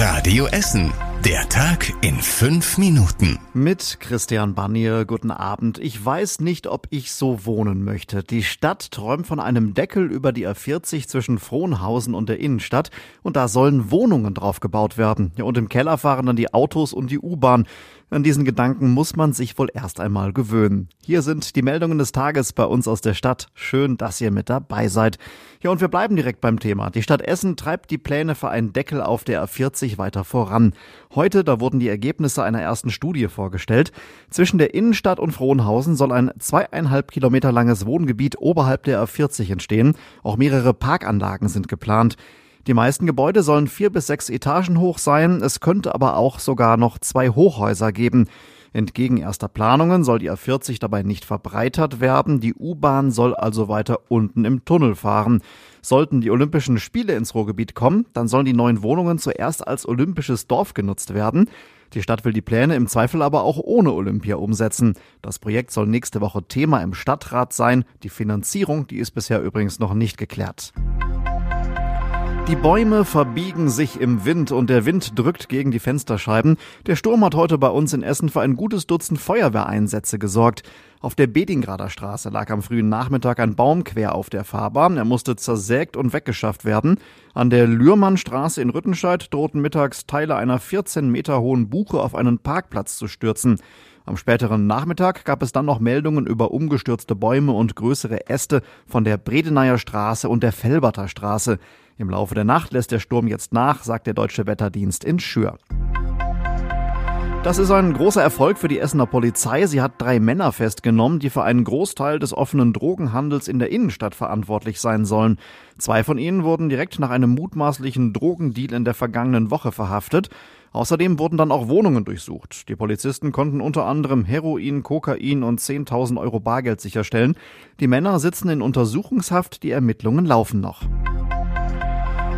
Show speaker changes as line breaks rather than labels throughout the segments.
Radio Essen. Der Tag in fünf Minuten.
Mit Christian Barnier, guten Abend. Ich weiß nicht, ob ich so wohnen möchte. Die Stadt träumt von einem Deckel über die A40 zwischen Frohnhausen und der Innenstadt und da sollen Wohnungen drauf gebaut werden. Ja, und im Keller fahren dann die Autos und die U-Bahn. An diesen Gedanken muss man sich wohl erst einmal gewöhnen. Hier sind die Meldungen des Tages bei uns aus der Stadt. Schön, dass ihr mit dabei seid. Ja, und wir bleiben direkt beim Thema. Die Stadt Essen treibt die Pläne für einen Deckel auf der A40 weiter voran. Heute, da wurden die Ergebnisse einer ersten Studie vorgestellt. Zwischen der Innenstadt und Frohnhausen soll ein zweieinhalb Kilometer langes Wohngebiet oberhalb der A40 entstehen. Auch mehrere Parkanlagen sind geplant. Die meisten Gebäude sollen vier bis sechs Etagen hoch sein. Es könnte aber auch sogar noch zwei Hochhäuser geben. Entgegen erster Planungen soll die A40 dabei nicht verbreitert werden. Die U-Bahn soll also weiter unten im Tunnel fahren. Sollten die Olympischen Spiele ins Ruhrgebiet kommen, dann sollen die neuen Wohnungen zuerst als olympisches Dorf genutzt werden. Die Stadt will die Pläne im Zweifel aber auch ohne Olympia umsetzen. Das Projekt soll nächste Woche Thema im Stadtrat sein. Die Finanzierung, die ist bisher übrigens noch nicht geklärt. Die Bäume verbiegen sich im Wind und der Wind drückt gegen die Fensterscheiben. Der Sturm hat heute bei uns in Essen für ein gutes Dutzend Feuerwehreinsätze gesorgt. Auf der Bedingrader Straße lag am frühen Nachmittag ein Baum quer auf der Fahrbahn. Er musste zersägt und weggeschafft werden. An der Lührmannstraße in Rüttenscheid drohten mittags Teile einer 14 Meter hohen Buche auf einen Parkplatz zu stürzen. Am späteren Nachmittag gab es dann noch Meldungen über umgestürzte Bäume und größere Äste von der Bredeneier Straße und der Felberter Straße. Im Laufe der Nacht lässt der Sturm jetzt nach, sagt der Deutsche Wetterdienst in Schür. Das ist ein großer Erfolg für die Essener Polizei. Sie hat drei Männer festgenommen, die für einen Großteil des offenen Drogenhandels in der Innenstadt verantwortlich sein sollen. Zwei von ihnen wurden direkt nach einem mutmaßlichen Drogendeal in der vergangenen Woche verhaftet. Außerdem wurden dann auch Wohnungen durchsucht. Die Polizisten konnten unter anderem Heroin, Kokain und 10.000 Euro Bargeld sicherstellen. Die Männer sitzen in Untersuchungshaft, die Ermittlungen laufen noch.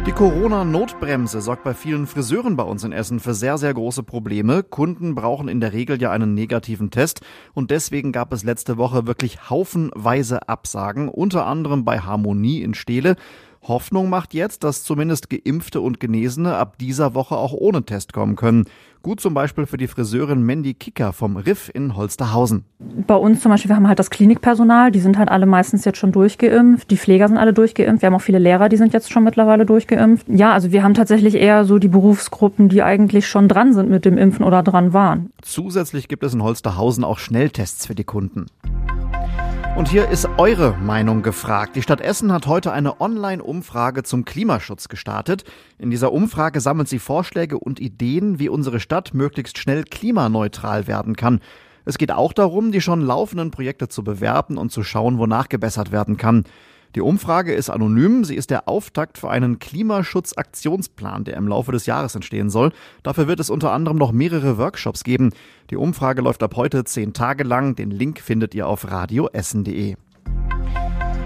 Die Corona-Notbremse sorgt bei vielen Friseuren bei uns in Essen für sehr, sehr große Probleme. Kunden brauchen in der Regel ja einen negativen Test und deswegen gab es letzte Woche wirklich haufenweise Absagen, unter anderem bei Harmonie in Steele. Hoffnung macht jetzt, dass zumindest Geimpfte und Genesene ab dieser Woche auch ohne Test kommen können. Gut zum Beispiel für die Friseurin Mandy Kicker vom Riff in Holsterhausen.
Bei uns zum Beispiel, wir haben halt das Klinikpersonal, die sind halt alle meistens jetzt schon durchgeimpft. Die Pfleger sind alle durchgeimpft. Wir haben auch viele Lehrer, die sind jetzt schon mittlerweile durchgeimpft. Ja, also wir haben tatsächlich eher so die Berufsgruppen, die eigentlich schon dran sind mit dem Impfen oder dran waren.
Zusätzlich gibt es in Holsterhausen auch Schnelltests für die Kunden. Und hier ist eure Meinung gefragt. Die Stadt Essen hat heute eine Online-Umfrage zum Klimaschutz gestartet. In dieser Umfrage sammelt sie Vorschläge und Ideen, wie unsere Stadt möglichst schnell klimaneutral werden kann. Es geht auch darum, die schon laufenden Projekte zu bewerten und zu schauen, wonach gebessert werden kann. Die Umfrage ist anonym. Sie ist der Auftakt für einen Klimaschutzaktionsplan, der im Laufe des Jahres entstehen soll. Dafür wird es unter anderem noch mehrere Workshops geben. Die Umfrage läuft ab heute zehn Tage lang. Den Link findet ihr auf radioessen.de.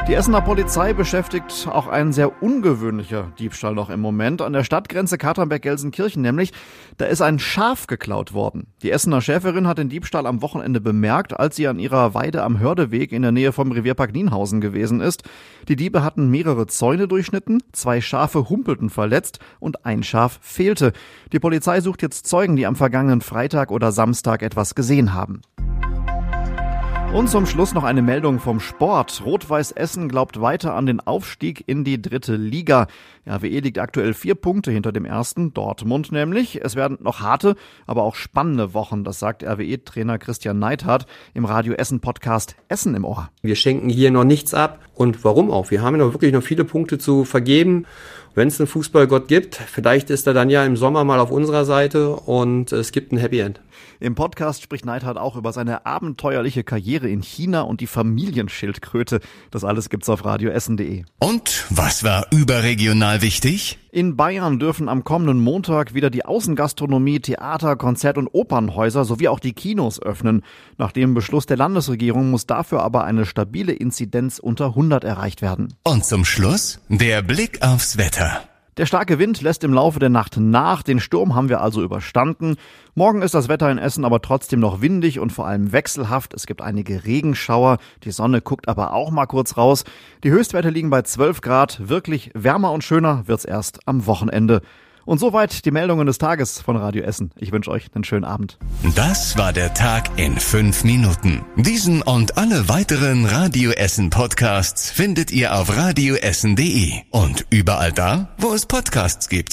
Die Essener Polizei beschäftigt auch ein sehr ungewöhnlicher Diebstahl noch im Moment. An der Stadtgrenze Katernberg-Gelsenkirchen nämlich, da ist ein Schaf geklaut worden. Die Essener Schäferin hat den Diebstahl am Wochenende bemerkt, als sie an ihrer Weide am Hördeweg in der Nähe vom Revierpark Nienhausen gewesen ist. Die Diebe hatten mehrere Zäune durchschnitten, zwei Schafe humpelten verletzt und ein Schaf fehlte. Die Polizei sucht jetzt Zeugen, die am vergangenen Freitag oder Samstag etwas gesehen haben. Und zum Schluss noch eine Meldung vom Sport. Rot-Weiß Essen glaubt weiter an den Aufstieg in die dritte Liga. RWE liegt aktuell vier Punkte hinter dem ersten, Dortmund nämlich. Es werden noch harte, aber auch spannende Wochen, das sagt RWE-Trainer Christian Neithardt im Radio Essen Podcast Essen im Ohr.
Wir schenken hier noch nichts ab und warum auch? Wir haben ja noch wirklich noch viele Punkte zu vergeben. Wenn es einen Fußballgott gibt, vielleicht ist er dann ja im Sommer mal auf unserer Seite und es gibt ein Happy End.
Im Podcast spricht Neidhardt auch über seine abenteuerliche Karriere in China und die Familienschildkröte. Das alles gibt's auf radioessen.de.
Und was war überregional wichtig?
In Bayern dürfen am kommenden Montag wieder die Außengastronomie, Theater, Konzert- und Opernhäuser sowie auch die Kinos öffnen. Nach dem Beschluss der Landesregierung muss dafür aber eine stabile Inzidenz unter 100 erreicht werden.
Und zum Schluss der Blick aufs Wetter.
Der starke Wind lässt im Laufe der Nacht nach. Den Sturm haben wir also überstanden. Morgen ist das Wetter in Essen aber trotzdem noch windig und vor allem wechselhaft. Es gibt einige Regenschauer. Die Sonne guckt aber auch mal kurz raus. Die Höchstwerte liegen bei 12 Grad. Wirklich wärmer und schöner wird's erst am Wochenende. Und soweit die Meldungen des Tages von Radio Essen. Ich wünsche euch einen schönen Abend.
Das war der Tag in fünf Minuten. Diesen und alle weiteren Radio Essen Podcasts findet ihr auf radioessen.de und überall da, wo es Podcasts gibt.